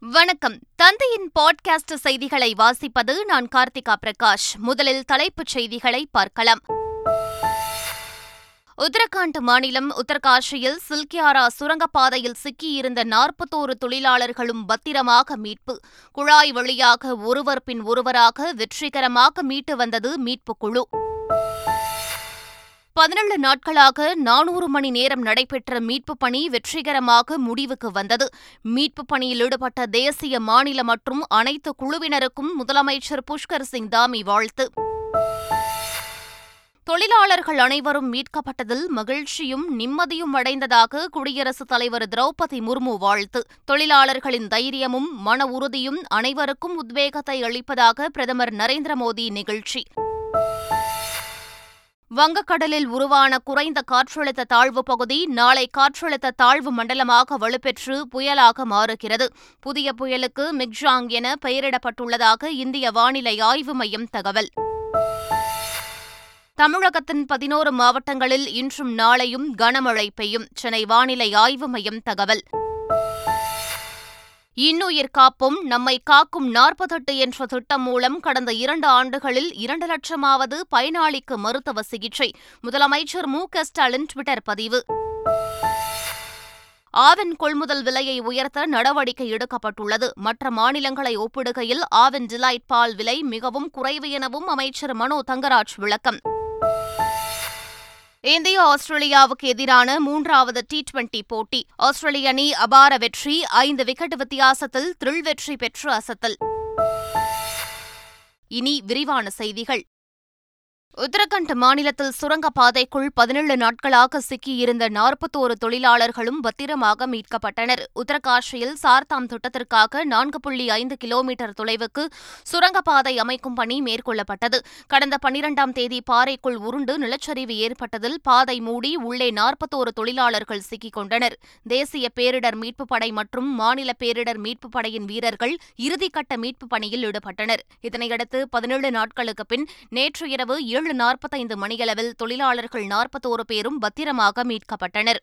வணக்கம். தந்தையின் பாட்காஸ்ட் செய்திகளை வாசிப்பது நான் கார்த்திகா பிரகாஷ். முதலில் தலைப்புச் செய்திகளை பார்க்கலாம். உத்தரகாண்ட் மாநிலம் உத்தரகாஷியில் சில்கியாரா சுரங்கப்பாதையில் சிக்கியிருந்த நாற்பத்தோரு தொழிலாளர்களும் பத்திரமாக மீட்பு. குழாய் வழியாக ஒருவர் பின் ஒருவராக வெற்றிகரமாக மீட்டு வந்தது மீட்புக் குழு. பதினேழு நாட்களாக நானூறு மணி நேரம் நடைபெற்ற மீட்பு பணி வெற்றிகரமாக முடிவுக்கு வந்தது. மீட்பு பணியில் ஈடுபட்ட தேசிய மாநில மற்றும் அனைத்து குழுவினருக்கும் முதலமைச்சர் புஷ்கர் சிங் தாமி வாழ்த்து. தொழிலாளர்கள் அனைவரும் மீட்கப்பட்டதில் மகிழ்ச்சியும் நிம்மதியும் அடைந்ததாக குடியரசுத் தலைவர் திரௌபதி முர்மு வாழ்த்து. தொழிலாளர்களின் தைரியமும் மன உறுதியும் அனைவருக்கும் உத்வேகத்தை அளிப்பதாக பிரதமர் நரேந்திர மோடி நிகழ்ச்சி. வங்கக்கடலில் உருவான குறைந்த காற்றழுத்த தாழ்வு பகுதி நாளை காற்றழுத்த தாழ்வு மண்டலமாக வலுப்பெற்று புயலாக மாறுகிறது. புதிய புயலுக்கு மிக்ஜாங் என பெயரிடப்பட்டுள்ளதாக இந்திய வானிலை ஆய்வு மையம் தகவல். தமிழகத்தின் பதினோரு மாவட்டங்களில் இன்றும் நாளையும் கனமழை பெய்யும். சென்னை வானிலை ஆய்வு மையம் தகவல். இன்னுயிர் காப்பும் நம்மை காக்கும் நாற்பத்தெட்டு என்ற திட்டம் மூலம் கடந்த இரண்டு ஆண்டுகளில் இரண்டு லட்சமாவது பயனாளிக்கு மருத்துவ சிகிச்சை. முதலமைச்சர் மு க ஸ்டாலின் ட்விட்டர் பதிவு. ஆவின் கொள்முதல் விலையை உயர்த்த நடவடிக்கை எடுக்கப்பட்டுள்ளது. மற்ற மாநிலங்களை ஒப்பிடுகையில் ஆவின் டிலைட் பால் விலை மிகவும் குறைவு எனவும் அமைச்சர் மனோ தங்கராஜ் விளக்கம். இந்தியா ஆஸ்திரேலியாவுக்கு எதிரான மூன்றாவது டி டுவெண்டி போட்டி. ஆஸ்திரேலிய அணி அபார வெற்றி ஐந்து விக்கெட் வித்தியாசத்தில் த்ரில் வெற்றி பெற்று அசத்தல். இனி விரிவான செய்திகள். உத்தரகண்ட் மாநிலத்தில் சுரங்கப்பாதைக்குள் பதினேழு நாட்களாக சிக்கியிருந்த நாற்பத்தோரு தொழிலாளர்களும் பத்திரமாக மீட்கப்பட்டனர். உத்தரகாஷியில் சார்தாம் திட்டத்திற்காக நான்கு புள்ளி ஐந்து கிலோமீட்டர் தொலைவுக்கு சுரங்கப்பாதை அமைக்கும் பணி மேற்கொள்ளப்பட்டது. கடந்த பனிரெண்டாம் தேதி பாறைக்குள் உருண்டு நிலச்சரிவு ஏற்பட்டதில் பாதை மூடி உள்ளே நாற்பத்தோரு தொழிலாளர்கள் சிக்கிக் கொண்டனர் தேசிய பேரிடர் மீட்புப் படை மற்றும் மாநில பேரிடர் மீட்புப் படையின் வீரர்கள் இறுதிக்கட்ட மீட்புப் பணியில் ஈடுபட்டனர். இதனையடுத்து பதினேழு நாட்களுக்கு பின் நேற்று இரவு ஏழு ஏழு நாற்பத்தைந்து மணியளவில் தொழிலாளர்கள் நாற்பத்தோரு பேரும் பத்திரமாக மீட்கப்பட்டனர்.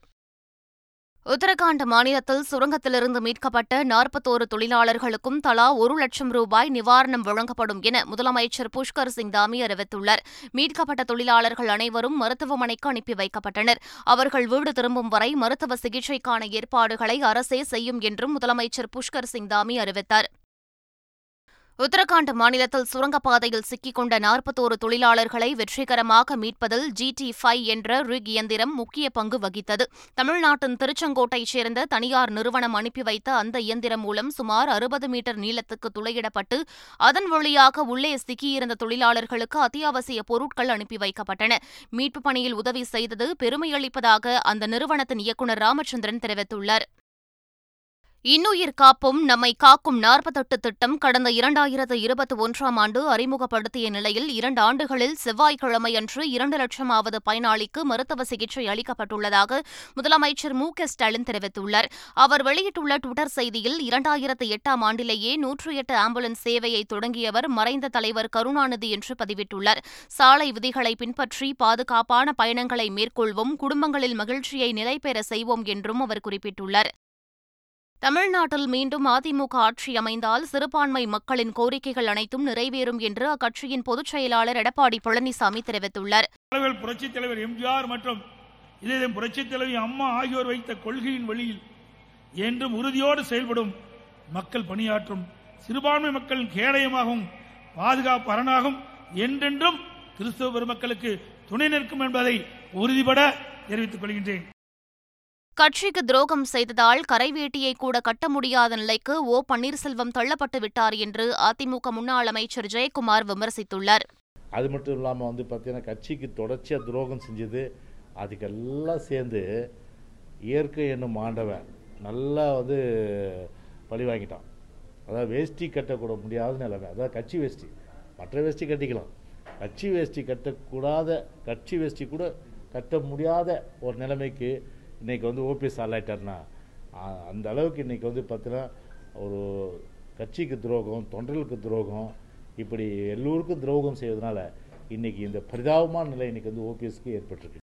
உத்தரகாண்ட் மாநிலத்தில் சுரங்கத்திலிருந்து மீட்கப்பட்ட நாற்பத்தோரு தொழிலாளர்களுக்கும் தலா ஒரு லட்சம் ரூபாய் நிவாரணம் வழங்கப்படும் என முதலமைச்சர் புஷ்கர் சிங் தாமி அறிவித்துள்ளார். மீட்கப்பட்ட தொழிலாளர்கள் அனைவரும் மருத்துவமனைக்கு அனுப்பி வைக்கப்பட்டனர். அவர்கள் வீடு திரும்பும் வரை மருத்துவ சிகிச்சைக்கான ஏற்பாடுகளை அரசே செய்யும் என்றும் முதலமைச்சர் புஷ்கர் சிங் தாமி அறிவித்தார். உத்தரகாண்ட் மாநிலத்தில் சுரங்கப்பாதையில் சிக்கிக்கொண்ட நாற்பத்தோரு தொழிலாளர்களை வெற்றிகரமாக மீட்பதில் ஜிடி ஃபைவ் என்ற ரிக் இயந்திரம் முக்கிய பங்கு வகித்தது. தமிழ்நாட்டின் திருச்செங்கோட்டைச் சேர்ந்த தனியார் நிறுவனம் அனுப்பி வைத்த அந்த இயந்திரம் மூலம் சுமார் அறுபது மீட்டர் நீளத்துக்கு துளையிடப்பட்டு அதன் வழியாக உள்ளே சிக்கியிருந்த தொழிலாளர்களுக்கு அத்தியாவசிய பொருட்கள் அனுப்பி வைக்கப்பட்டன. மீட்பு பணியில் உதவி செய்தது பெருமையளிப்பதாக அந்த நிறுவனத்தின் இயக்குநர் ராமச்சந்திரன் தெரிவித்துள்ளார். இன்னுயிர் காப்பும் நம்மை காக்கும் நாற்பத்தெட்டு திட்டம் கடந்த இரண்டாயிரத்து இருபத்தி ஒன்றாம் ஆண்டு அறிமுகப்படுத்திய நிலையில் இரண்டு ஆண்டுகளில் செவ்வாய்க்கிழமையன்று இரண்டு லட்சமாவது பயனாளிக்கு மருத்துவ சிகிச்சை அளிக்கப்பட்டுள்ளதாக முதலமைச்சர் மு க ஸ்டாலின் தெரிவித்துள்ளார். அவர் வெளியிட்டுள்ள டுவிட்டர் செய்தியில் இரண்டாயிரத்து எட்டாம் ஆண்டிலேயே நூற்று எட்டு ஆம்புலன்ஸ் சேவையை தொடங்கியவர் மறைந்த தலைவர் கருணாநிதி என்று பதிவிட்டுள்ளார். சாலை விதிகளை பின்பற்றி பாதுகாப்பான பயணங்களை மேற்கொள்வோம் குடும்பங்களில் மகிழ்ச்சியை நிலைபெற செய்வோம் என்றும் அவர் குறிப்பிட்டுள்ளார். தமிழ்நாட்டில் மீண்டும் அதிமுக ஆட்சி அமைந்தால் சிறுபான்மை மக்களின் கோரிக்கைகள் அனைத்தும் நிறைவேறும் என்று அக்கட்சியின் பொதுச் செயலாளர் எடப்பாடி பழனிசாமி தெரிவித்துள்ளார். புரட்சித் தலைவர் எம்ஜிஆர் மற்றும் இதயம் புரட்சித் தலைவி அம்மா ஆகியோர் வைத்த கொள்கையின் வழியில் என்றும் உறுதியோடு செயல்படும் மக்கள் பணியாற்றும் சிறுபான்மை மக்களின் கேடயமாகவும் பாதுகாப்பு அரணாகும் என்றென்றும் கிறிஸ்தவ பெருமக்களுக்கு துணை நிற்கும் என்பதை உறுதிபட தெரிவித்துக் கொள்கின்றேன். கட்சிக்கு துரோகம் செய்ததால் கரைவேட்டியை கூட கட்ட முடியாத நிலைக்கு ஓ. பன்னீர்செல்வம் தள்ளப்பட்டு விட்டார் என்று அதிமுக முன்னாள் அமைச்சர் ஜெயக்குமார் விமர்சித்துள்ளார். அது மட்டும் இல்லாமல் வந்து பார்த்தீங்கன்னா கட்சிக்கு தொடர்ச்சியாக துரோகம் செஞ்சது அதுக்கெல்லாம் சேர்ந்து இயற்கை என்னும் ஆண்டவன் நல்லா வந்து பழி வாங்கிட்டான். அதாவது வேஷ்டி கட்டக்கூட முடியாத நிலைமை. அதாவது கட்சி வேஷ்டி. மற்ற வேஷ்டி கட்டிக்கலாம். கட்சி வேஷ்டி கட்டக்கூடாத கட்சி வேஷ்டி கூட கட்ட முடியாத ஒரு நிலைமைக்கு இன்றைக்கி வந்து ஓபிஎஸ் ஆளாயிட்டார்னா அந்த அளவுக்கு இன்றைக்கி வந்து பார்த்தீங்கன்னா ஒரு கட்சிக்கு துரோகம் தொண்டர்களுக்கு துரோகம் இப்படி எல்லோருக்கும் துரோகம் செய்வதனால இன்றைக்கி இந்த பரிதாபமான நிலை இன்றைக்கி வந்து ஓபிஎஸ்க்கு ஏற்பட்டிருக்கு.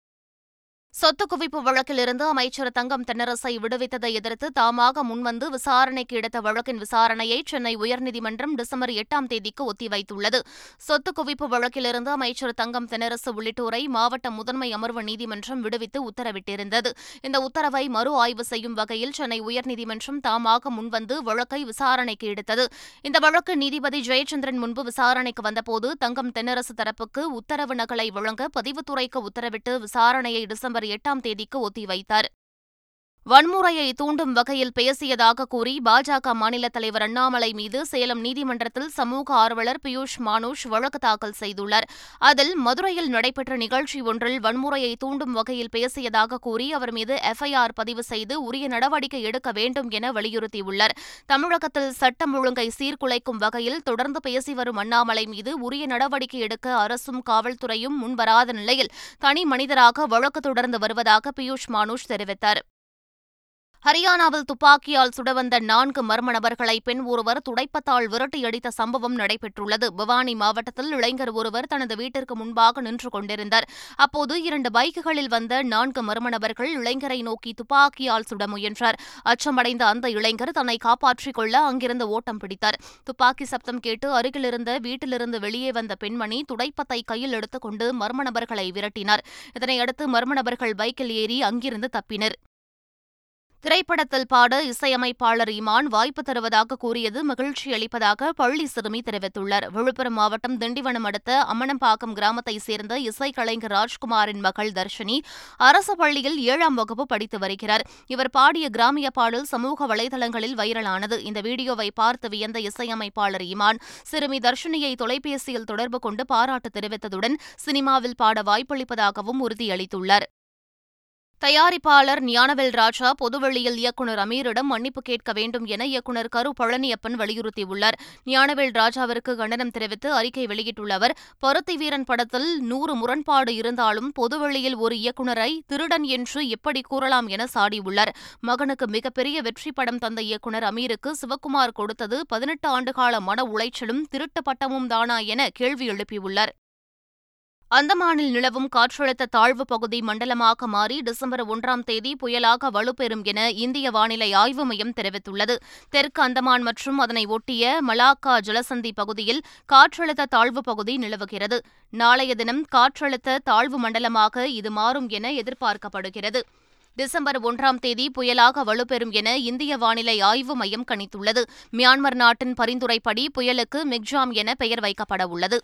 சொத்து குவிப்பு வழக்கிலிருந்து அமைச்சர் தங்கம் தென்னரசை விடுவித்ததை எதிர்த்து தாமாக முன்வந்து விசாரணைக்கு எடுத்த வழக்கின் விசாரணையை சென்னை உயர்நீதிமன்றம் டிசம்பர் எட்டாம் தேதிக்கு ஒத்திவைத்துள்ளது. சொத்து குவிப்பு வழக்கிலிருந்து அமைச்சர் தங்கம் தென்னரசு உள்ளிட்டோரை மாவட்ட முதன்மை அமர்வு நீதிமன்றம் விடுவித்து உத்தரவிட்டிருந்தது. இந்த உத்தரவை மறு ஆய்வு செய்யும் வகையில் சென்னை உயர்நீதிமன்றம் தாமாக முன்வந்து வழக்கை விசாரணைக்கு எடுத்தது. இந்த வழக்கு நீதிபதி ஜெயச்சந்திரன் முன்பு விசாரணைக்கு வந்தபோது தங்கம் தென்னரசு தரப்புக்கு உத்தரவு நகலை வழங்க பதிவுத்துறைக்கு உத்தரவிட்டு விசாரணையை டிசம்பர் எட்டாம் தேதிக்கு ஒத்திவைத்தார். வன்முறையை தூண்டும் வகையில் பேசியதாக கூறி பாஜக மாநில தலைவர் அண்ணாமலை மீது சேலம் நீதிமன்றத்தில் சமூக ஆர்வலர் பியூஷ் மானுஷ் வழக்கு தாக்கல் செய்துள்ளார். அதில் மதுரையில் நடைபெற்ற நிகழ்ச்சி ஒன்றில் வன்முறையை தூண்டும் வகையில் பேசியதாக கூறி அவர் மீது எஃப்ஐஆர் பதிவு செய்து உரிய நடவடிக்கை எடுக்க வேண்டும் என வலியுறுத்தியுள்ளார். தமிழகத்தில் சட்டம் ஒழுங்கை சீர்குலைக்கும் வகையில் தொடர்ந்து பேசி வரும் அண்ணாமலை மீது உரிய நடவடிக்கை எடுக்க அரசும் காவல்துறையும் முன்வராத நிலையில் தனி மனிதராக வழக்கு தொடர்ந்து வருவதாக பியூஷ் மானுஷ் தெரிவித்தார். ஹரியானாவில் துப்பாக்கியால் சுடவந்த நான்கு மர்ம நபர்களை பெண் ஒருவர் துடைப்பத்தால் விரட்டியடித்த சம்பவம் நடைபெற்றுள்ளது. பவானி மாவட்டத்தில் இளைஞர் ஒருவர் தனது வீட்டிற்கு முன்பாக நின்று கொண்டிருந்தார். அப்போது இரண்டு பைக்குகளில் வந்த நான்கு மர்ம நபர்கள் இளைஞரை நோக்கி துப்பாக்கியால் சுட முயன்றார். அச்சமடைந்த அந்த இளைஞர் தன்னை காப்பாற்றிக் கொள்ள அங்கிருந்து ஓட்டம் பிடித்தார். துப்பாக்கி சப்தம் கேட்டு அருகிலிருந்த வீட்டிலிருந்து வெளியே வந்த பெண்மணி துடைப்பத்தை கையில் எடுத்துக் கொண்டு மர்ம நபர்களை விரட்டினார். இதனையடுத்து மர்ம நபர்கள் பைக்கில் ஏறி அங்கிருந்து தப்பினர். திரைப்படத்தில் பாட இசையமைப்பாளர் இமான் வாய்ப்பு தருவதாக கூறியது மகிழ்ச்சி அளிப்பதாக பள்ளி சிறுமி தெரிவித்துள்ளார். விழுப்புரம் மாவட்டம் திண்டிவனம் அடுத்த அம்மனம்பாக்கம் கிராமத்தைச் சேர்ந்த இசைக்கலைஞர் ராஜ்குமாரின் மகள் தர்ஷினி அரசு பள்ளியில் ஏழாம் வகுப்பு படித்து வருகிறார். இவர் பாடிய கிராமிய பாடல் சமூக வலைதளங்களில் வைரலானது. இந்த வீடியோவை பார்த்து வியந்த இசையமைப்பாளர் இமான் சிறுமி தர்ஷினியை தொலைபேசியில் தொடர்பு கொண்டு பாராட்டு தெரிவித்ததுடன் சினிமாவில் பாட வாய்ப்பளிப்பதாகவும் உறுதியளித்துள்ளார். தயாரிப்பாளர் ஞானவேல் ராஜா பொதுவெளியில் இயக்குநர் அமீரிடம் மன்னிப்பு கேட்க வேண்டும் என இயக்குநர் கரு பழனியப்பன் வலியுறுத்தியுள்ளார். ஞானவேல் ராஜாவிற்கு கண்டனம் தெரிவித்து அறிக்கை வெளியிட்டுள்ள அவர் பருத்தி வீரன் படத்தில் நூறு முரண்பாடு இருந்தாலும் பொதுவெளியில் ஒரு இயக்குநரை திருடன் என்று எப்படி கூறலாம் என சாடியுள்ளார். மகனுக்கு மிகப்பெரிய வெற்றி படம் தந்த இயக்குநர் அமீருக்கு சிவக்குமார் கொடுத்தது பதினெட்டு ஆண்டுகால மன உளைச்சலும் திருட்டு பட்டமும் தானா என கேள்வி எழுப்பியுள்ளார். அந்தமானில் நிலவும் காற்றழுத்த தாழ்வு பகுதி மண்டலமாக மாறி டிசம்பர் ஒன்றாம் தேதி புயலாக வலுப்பெறும் என இந்திய வானிலை ஆய்வு மையம் தெரிவித்துள்ளது. தெற்கு அந்தமான் மற்றும் அதனை ஒட்டிய மலாக்கா ஜலசந்தி பகுதியில் காற்றழுத்த தாழ்வு பகுதி நிலவுகிறது. நாளைய தினம் காற்றழுத்த தாழ்வு மண்டலமாக இது மாறும் என எதிர்பார்க்கப்படுகிறது. டிசம்பர் ஒன்றாம் தேதி புயலாக வலுப்பெறும் என இந்திய வானிலை ஆய்வு மையம் கணித்துள்ளது. மியான்மர் நாட்டின் பரிந்துரைப்படி புயலுக்கு மிக்ஜாம் என பெயர் வைக்கப்பட உள்ளது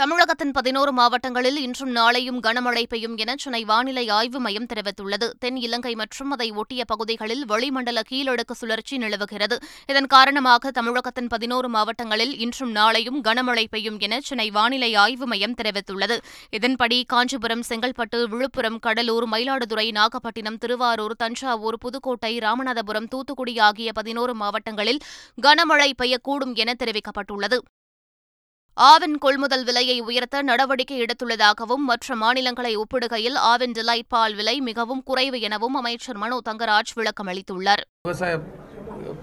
தமிழகத்தின் பதினோரு மாவட்டங்களில் இன்றும் நாளையும் கனமழை பெய்யும் என சென்னை வானிலை ஆய்வு மையம் தெரிவித்துள்ளது. தென் இலங்கை மற்றும் அதை ஒட்டிய பகுதிகளில் வளிமண்டல கீழடுக்கு சுழற்சி நிலவுகிறது. இதன் காரணமாக தமிழகத்தின் பதினோரு மாவட்டங்களில் இன்றும் நாளையும் கனமழை பெய்யும் என சென்னை வானிலை ஆய்வு மையம் தெரிவித்துள்ளது. இதன்படி காஞ்சிபுரம் செங்கல்பட்டு விழுப்புரம் கடலூர் மயிலாடுதுறை நாகப்பட்டினம் திருவாரூர் தஞ்சாவூர் புதுக்கோட்டை ராமநாதபுரம் தூத்துக்குடி ஆகிய பதினோரு மாவட்டங்களில் கனமழை பெய்யக்கூடும் என தெரிவிக்கப்பட்டுள்ளது. ஆவின் கொள்முதல் விலையை உயர்த்த நடவடிக்கை எடுத்துள்ளதாகவும் மற்ற மாநிலங்களை ஒப்பிடுகையில் ஆவின் டிலைட் பால் விலை மிகவும் குறைவு எனவும் அமைச்சர் மனோ தங்கராஜ் விளக்கம் அளித்துள்ளார். விவசாய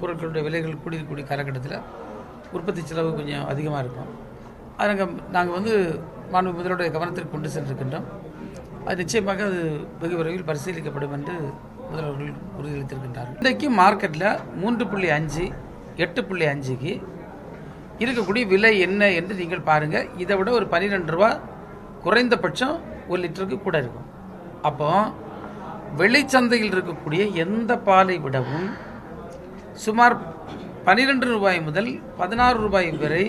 பொருட்களுடைய விலைகள் கூடிய காலகட்டத்தில் உற்பத்தி செலவு கொஞ்சம் அதிகமாக இருக்கும். அதனால் நாங்கள் நாங்கள் வந்து மாண்பு முதலுடைய கவனத்திற்கு கொண்டு சென்றிருக்கின்றோம். அது நிச்சயமாக அது வெகு விரைவில் பரிசீலிக்கப்படும் என்று முதல்வர்கள் உறுதியளித்திருக்கின்றார்கள். இன்றைக்கு மார்க்கெட்டில் மூன்று புள்ளி அஞ்சு எட்டு புள்ளி அஞ்சுக்கு இருக்கக்கூடிய விலை என்ன என்று நீங்கள் பாருங்கள் இதை விட ஒரு பன்னிரெண்டு ரூபா குறைந்தபட்சம் ஒரு லிட்டருக்கு கூட இருக்கும். அப்போ வெளிச்சந்தையில் இருக்கக்கூடிய எந்த பாலை விடவும் சுமார் பன்னிரெண்டு ரூபாய் முதல் பதினாறு ரூபாய் வரை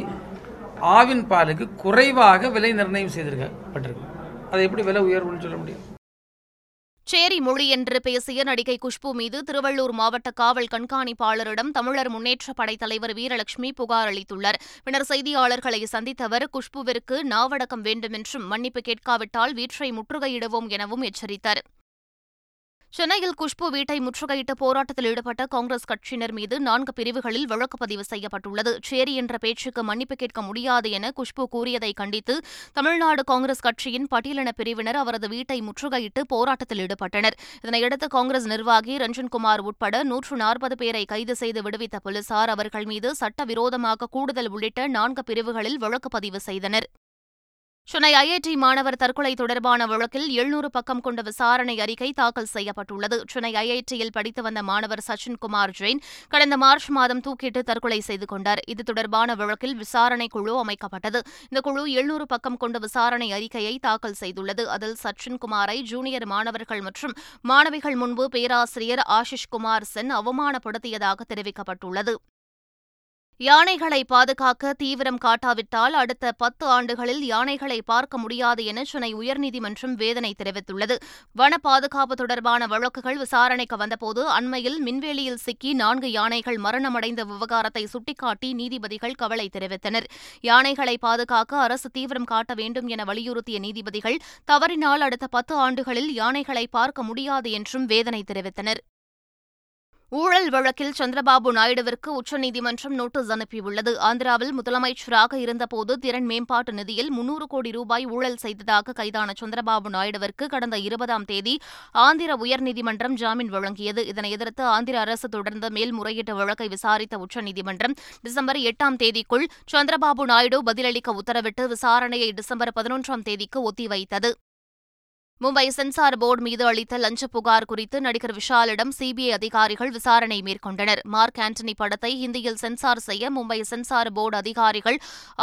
ஆவின் பாலுக்கு குறைவாக விலை நிர்ணயம் செய்திருக்கப்பட்டிருக்கு அதை எப்படி விலை உயர்வுன்னு சொல்ல முடியும்? சேரி மொழி என்று பேசிய நடிகை குஷ்பு மீது திருவள்ளூர் மாவட்ட காவல் கண்காணிப்பாளரிடம் தமிழர் முன்னேற்ற படைத் தலைவர் வீரலட்சுமி புகார் அளித்துள்ளார். பின்னர் செய்தியாளர்களை சந்தித்த அவர் குஷ்புவிற்கு நாவடக்கம் வேண்டுமென்றும் மன்னிப்பு கேட்காவிட்டால் வீற்றை முற்றுகையிடுவோம் எனவும் எச்சரித்தார். சென்னையில் குஷ்பு வீட்டை முற்றுகையிட்டு போராட்டத்தில் ஈடுபட்ட காங்கிரஸ் கட்சியினர் மீது நான்கு பிரிவுகளில் வழக்கு பதிவு செய்யப்பட்டுள்ளது. சேரி என்ற பேச்சுக்கு மன்னிப்பு கேட்க முடியாது என குஷ்பு கூறியதை கண்டித்து தமிழ்நாடு காங்கிரஸ் கட்சியின் பட்டியலின பிரிவினர் அவரது வீட்டை முற்றுகையிட்டு போராட்டத்தில் ஈடுபட்டனர். இதனையடுத்து காங்கிரஸ் நிர்வாகி ரஞ்சன்குமார் உட்பட நூற்று நாற்பது பேரை கைது செய்து விடுவித்த போலீசார் அவர்கள் மீது சட்டவிரோதமாக கூடுதல் உள்ளிட்ட நான்கு பிரிவுகளில் வழக்கு பதிவு செய்தனர். சென்னை ஐஐடி மாணவர் தற்கொலை தொடர்பான வழக்கில் எழுநூறு பக்கம் கொண்ட விசாரணை அறிக்கை தாக்கல் செய்யப்பட்டுள்ளது. சென்னை ஐஐடியில் படித்து வந்த மாணவர் சச்சின் குமார் ஜெயின் கடந்த மார்ச் மாதம் தூக்கிட்டு தற்கொலை செய்து கொண்டார். இது தொடர்பான வழக்கில் விசாரணை குழு அமைக்கப்பட்டது. இந்த குழு எழுநூறு பக்கம் கொண்ட விசாரணை அறிக்கையை தாக்கல் செய்துள்ளது. அதில் சச்சின் குமாரை ஜூனியர் மாணவர்கள் மற்றும் மாணவிகள் முன்பு பேராசிரியர் ஆஷிஷ் குமார் சென் அவமானப்படுத்தியதாக தெரிவிக்கப்பட்டுள்ளது. யானைகளை பாதுகாக்க தீவிரம் காட்டாவிட்டால் அடுத்த பத்து ஆண்டுகளில் யானைகளை பார்க்க முடியாது என சென்னை உயர்நீதிமன்றம் வேதனை தெரிவித்துள்ளது. வன பாதுகாப்பு தொடர்பான வழக்குகள் விசாரணைக்கு வந்தபோது அண்மையில் மின்வேலியில் சிக்கி நான்கு யானைகள் மரணமடைந்த விவகாரத்தை சுட்டிக்காட்டி நீதிபதிகள் கவலை தெரிவித்தனர். யானைகளை பாதுகாக்க அரசு தீவிரம் காட்ட வேண்டும் என வலியுறுத்திய நீதிபதிகள் தவறினால் அடுத்த பத்து ஆண்டுகளில் யானைகளை பார்க்க முடியாது என்றும் வேதனை தெரிவித்தனர். ஊழல் வழக்கில் சந்திரபாபு நாயுடுவிற்கு உச்சநீதிமன்றம் நோட்டீஸ் அனுப்பியுள்ளது. ஆந்திராவில் முதலமைச்சராக இருந்தபோது திறன் மேம்பாட்டு நிதியில் முன்னூறு கோடி ரூபாய் ஊழல் செய்ததாக கைதான சந்திரபாபு நாயுடுவிற்கு கடந்த இருபதாம் தேதி ஆந்திர உயர்நீதிமன்றம் ஜாமீன் வழங்கியது. இதனை எதிர்த்து ஆந்திர அரசு தொடர்ந்த மேல்முறையீட்டு வழக்கை விசாரித்த உச்சநீதிமன்றம் டிசம்பர் எட்டாம் தேதிக்குள் சந்திரபாபு நாயுடு பதிலளிக்க உத்தரவிட்டு விசாரணையை டிசம்பர் பதினொன்றாம் தேதிக்கு ஒத்திவைத்தது. மும்பை சென்சார் போர்டு மீது அளித்த லஞ்ச புகார் குறித்து நடிகர் விஷாலிடம் சிபிஐ அதிகாரிகள் விசாரணை மேற்கொண்டனர். மார்க் ஆண்டனி படத்தை ஹிந்தியில் சென்சார் செய்ய மும்பை சென்சார் போர்டு அதிகாரிகள்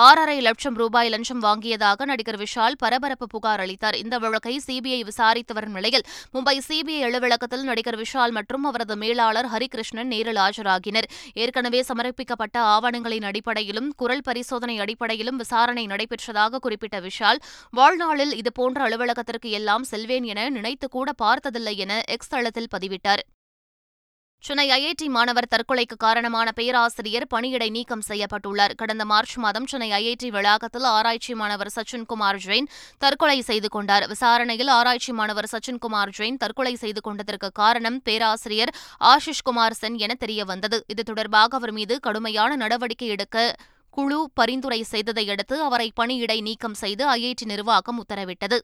ஆறரை லட்சம் ரூபாய் லஞ்சம் வாங்கியதாக நடிகர் விஷால் பரபரப்பு புகார் அளித்தார். இந்த வழக்கை சிபிஐ விசாரித்து வரும் நிலையில் மும்பை சிபிஐ அலுவலகத்தில் நடிகர் விஷால் மற்றும் அவரது மேலாளர் ஹரிகிருஷ்ணன் நேரில் ஆஜராகினர். ஏற்கனவே சமர்ப்பிக்கப்பட்ட ஆவணங்களின் அடிப்படையிலும் குரல் பரிசோதனை அடிப்படையிலும் விசாரணை நடைபெற்றதாக குறிப்பிட்ட விஷால் வாழ்நாளில் இதுபோன்ற அலுவலகத்திற்கு எல்லாம் செல்வேன் என நினைத்து கூட பார்த்ததில்லை என எக்ஸ் தளத்தில் பதிவிட்டார். சென்னை ஐஐடி மாணவர் தற்கொலைக்கு காரணமான பேராசிரியர் பணியிடை நீக்கம் செய்யப்பட்டுள்ளார். கடந்த மார்ச் மாதம் சென்னை ஐஐடி வளாகத்தில் ஆராய்ச்சி மாணவர் சச்சின் குமார் ஜெயின் தற்கொலை செய்து கொண்டார். விசாரணையில் ஆராய்ச்சி மாணவர் சச்சின் குமார் ஜெயின் தற்கொலை செய்து கொண்டதற்கு காரணம் பேராசிரியர் ஆஷிஷ் குமார் சென் என தெரியவந்தது. இது தொடர்பாக அவர் மீது கடுமையான நடவடிக்கை எடுக்க குழு பரிந்துரை செய்ததையடுத்து அவரை பணியிடை நீக்கம் செய்து ஐஐடி நிர்வாகம் உத்தரவிட்டது.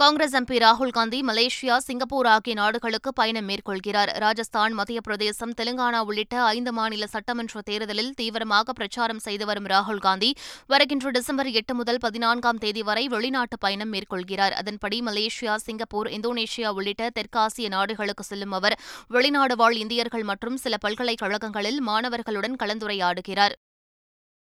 காங்கிரஸ் எம்பி ராகுல் காந்தி மலேசியா சிங்கப்பூர் ஆகிய நாடுகளுக்கு பயணம் மேற்கொள்கிறார். ராஜஸ்தான் மத்திய பிரதேசம் தெலுங்கானா உள்ளிட்ட ஐந்து மாநில சட்டமன்ற தேர்தலில் தீவிரமாக பிரச்சாரம் செய்து வரும் ராகுல் காந்தி வருகின்ற டிசம்பர் எட்டு முதல் பதினான்காம் தேதி வரை வெளிநாட்டு பயணம் மேற்கொள்கிறார். அதன்படி மலேசியா சிங்கப்பூர் இந்தோனேஷியா உள்ளிட்ட தெற்காசிய நாடுகளுக்கு செல்லும் அவர் வெளிநாடு வாழ் இந்தியர்கள் மற்றும் சில பல்கலைக்கழகங்களில் மாணவர்களுடன் கலந்துரையாடுகிறார்.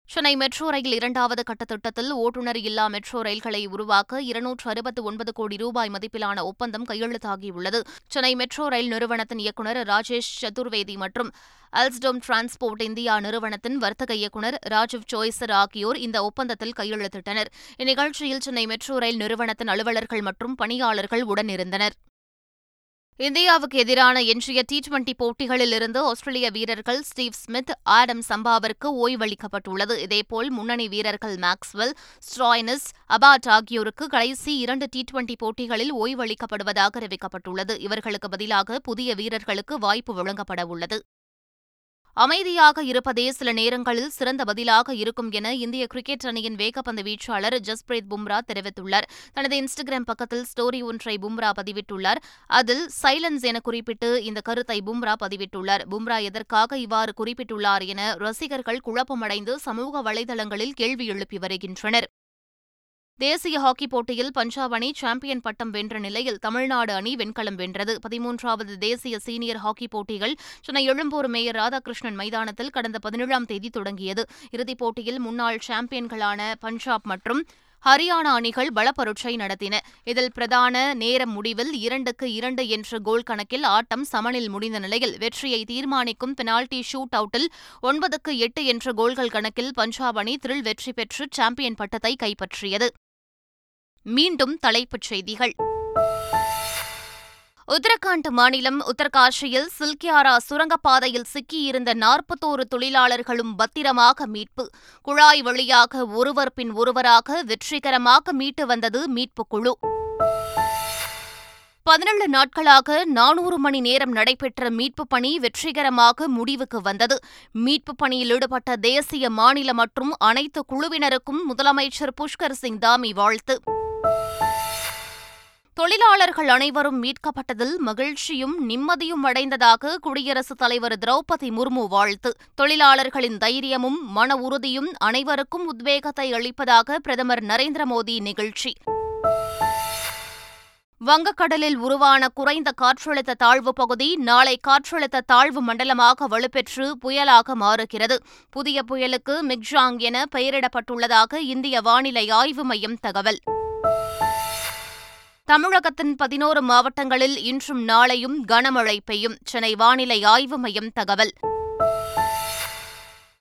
சென்னை மெட்ரோ ரயில் இரண்டாவது கட்ட திட்டத்தில் ஓட்டுநர் இல்லா மெட்ரோ ரயில்களை உருவாக்க இருநூற்று அறுபத்து ஒன்பது கோடி ரூபாய் மதிப்பிலான ஒப்பந்தம் கையெழுத்தாகியுள்ளது. சென்னை மெட்ரோ ரயில் நிறுவனத்தின் இயக்குநர் ராஜேஷ் சதுர்வேதி மற்றும் அல்ஸ்டோம் டிரான்ஸ்போர்ட் இந்தியா நிறுவனத்தின் வர்த்தக இயக்குநர் ராஜீவ் சோய்சர் ஆகியோர் இந்த ஒப்பந்தத்தில் கையெழுத்திட்டனர். இந்நிகழ்ச்சியில் சென்னை மெட்ரோ ரயில் நிறுவனத்தின் அலுவலர்கள் மற்றும் பணியாளர்கள் உடனிருந்தனர். இந்தியாவுக்கு எதிரான எஞ்சிய டி டுவெண்டி போட்டிகளிலிருந்து ஆஸ்திரேலிய வீரர்கள் ஸ்டீவ் ஸ்மித் ஆடம் சம்பாவிற்கு ஓய்வளிக்கப்பட்டுள்ளது. இதேபோல் முன்னணி வீரர்கள் மேக்ஸ்வெல் ஸ்ட்ராய்னஸ் அபாட் ஆகியோருக்கு கடைசி இரண்டு டி டுவெண்டி போட்டிகளில் ஓய்வளிக்கப்படுவதாக அறிவிக்கப்பட்டுள்ளது. இவர்களுக்கு பதிலாக புதிய வீரர்களுக்கு வாய்ப்பு வழங்கப்பட உள்ளது அமைதியாக இருப்பதே சில நேரங்களில் சிறந்த பதிலாக இருக்கும் என இந்திய கிரிக்கெட் அணியின் வேகப்பந்து வீச்சாளர் ஜஸ்பிரீத் பும்ரா தெரிவித்துள்ளார். தனது இன்ஸ்டாகிராம் பக்கத்தில் ஸ்டோரி ஒன்றை பும்ரா பதிவிட்டுள்ளார். அதில் சைலன்ஸ் என குறிப்பிட்டு இந்த கருத்தை பும்ரா பதிவிட்டுள்ளார். பும்ரா எதற்காக இவ்வாறு குறிப்பிட்டுள்ளார் என ரசிகர்கள் குழப்பமடைந்து சமூக வலைதளங்களில் கேள்வி எழுப்பி வருகின்றனர். தேசிய ஹாக்கி போட்டியில் பஞ்சாப் அணி சாம்பியன் பட்டம் வென்ற நிலையில் தமிழ்நாடு அணி வெண்கலம் வென்றது. பதிமூன்றாவது தேசிய சீனியர் ஹாக்கி போட்டிகள் சென்னை எழும்பூர் மேயர் ராதாகிருஷ்ணன் மைதானத்தில் கடந்த பதினேழாம் தேதி தொடங்கியது. இறுதிப் போட்டியில் முன்னாள் சாம்பியன்களான பஞ்சாப் மற்றும் ஹரியானா அணிகள் பலப்பரட்சை நடத்தின. இதில் பிரதான நேர முடிவில் இரண்டுக்கு இரண்டு என்ற கோல் கணக்கில் ஆட்டம் சமனில் முடிந்த நிலையில் வெற்றியை தீர்மானிக்கும் பெனால்டி ஷூட் அவுட்டில் ஒன்பதுக்கு எட்டு என்ற கோல்கள் கணக்கில் பஞ்சாப் அணி த்ரில் வெற்றி பெற்று சாம்பியன் பட்டத்தை கைப்பற்றியது. மீண்டும் தலைப்புச் செய்திகள். உத்தரகாண்ட் மாநிலம் உத்தரகாஷியில் சில்கியாரா சுரங்கப்பாதையில் சிக்கியிருந்த நாற்பத்தோரு தொழிலாளர்களும் பத்திரமாக மீட்பு. குழாய் வழியாக ஒருவர் பின் ஒருவராக வெற்றிகரமாக மீட்டு வந்தது மீட்புக் குழு. பதினேழு நாட்களாக நானூறு மணி நேரம் நடைபெற்ற மீட்புப் பணி வெற்றிகரமாக முடிவுக்கு வந்தது. மீட்புப் பணியில் ஈடுபட்ட தேசிய மாநில மற்றும் அனைத்து குழுவினருக்கும் முதலமைச்சர் புஷ்கர் சிங் தாமி வாழ்த்து. தொழிலாளர்கள் அனைவரும் மீட்கப்பட்டதில் மகிழ்ச்சியும் நிம்மதியும் அடைந்ததாக குடியரசுத் தலைவர் திரௌபதி முர்மு வாழ்த்து. தொழிலாளர்களின் தைரியமும் மன உறுதியும் அனைவருக்கும் உத்வேகத்தை அளிப்பதாக பிரதமர் நரேந்திர மோடி நிகழ்ச்சி. வங்கக்கடலில் உருவான குறைந்த காற்றழுத்த தாழ்வு பகுதி நாளை காற்றழுத்த தாழ்வு மண்டலமாக வலுப்பெற்று புயலாக மாறுகிறது. புதிய புயலுக்கு மிக்ஜாங் என பெயரிடப்பட்டுள்ளதாக இந்திய வானிலை ஆய்வு மையம் தகவல். தமிழகத்தின் பதினோரு மாவட்டங்களில் இன்றும் நாளையும் கனமழை பெய்யும். சென்னை வானிலை ஆய்வு மையம் தகவல்.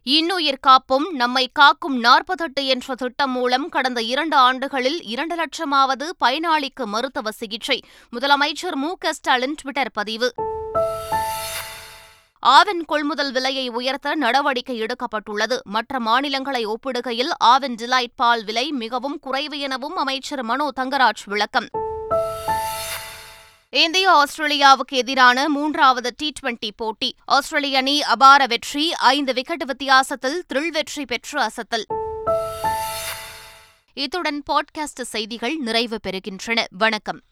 இன்னுயிர் காப்பும் நம்மை காக்கும் நாற்பத்தெட்டு என்ற திட்டம் மூலம் கடந்த இரண்டு ஆண்டுகளில் இரண்டு லட்சமாவது பயனாளிக்கு மருத்துவ சிகிச்சை. முதலமைச்சர் மு க ஸ்டாலின் டுவிட்டர் பதிவு. ஆவின் கொள்முதல் விலையை உயர்த்த நடவடிக்கை எடுக்கப்பட்டுள்ளது. மற்ற மாநிலங்களை ஒப்பிடுகையில் ஆவின் டிலைட் பால் விலை மிகவும் குறைவு எனவும் அமைச்சர் மனோ தங்கராஜ் விளக்கம். இந்தியா ஆஸ்திரேலியாவுக்கு எதிரான மூன்றாவது டி டுவெண்டி போட்டி. ஆஸ்திரேலிய அணி அபார வெற்றி ஐந்து விக்கெட் வித்தியாசத்தில் த்ரில் வெற்றி பெற்று அசத்தல். இத்துடன் பாட்காஸ்ட் செய்திகள் நிறைவு பெறுகின்றன. வணக்கம்.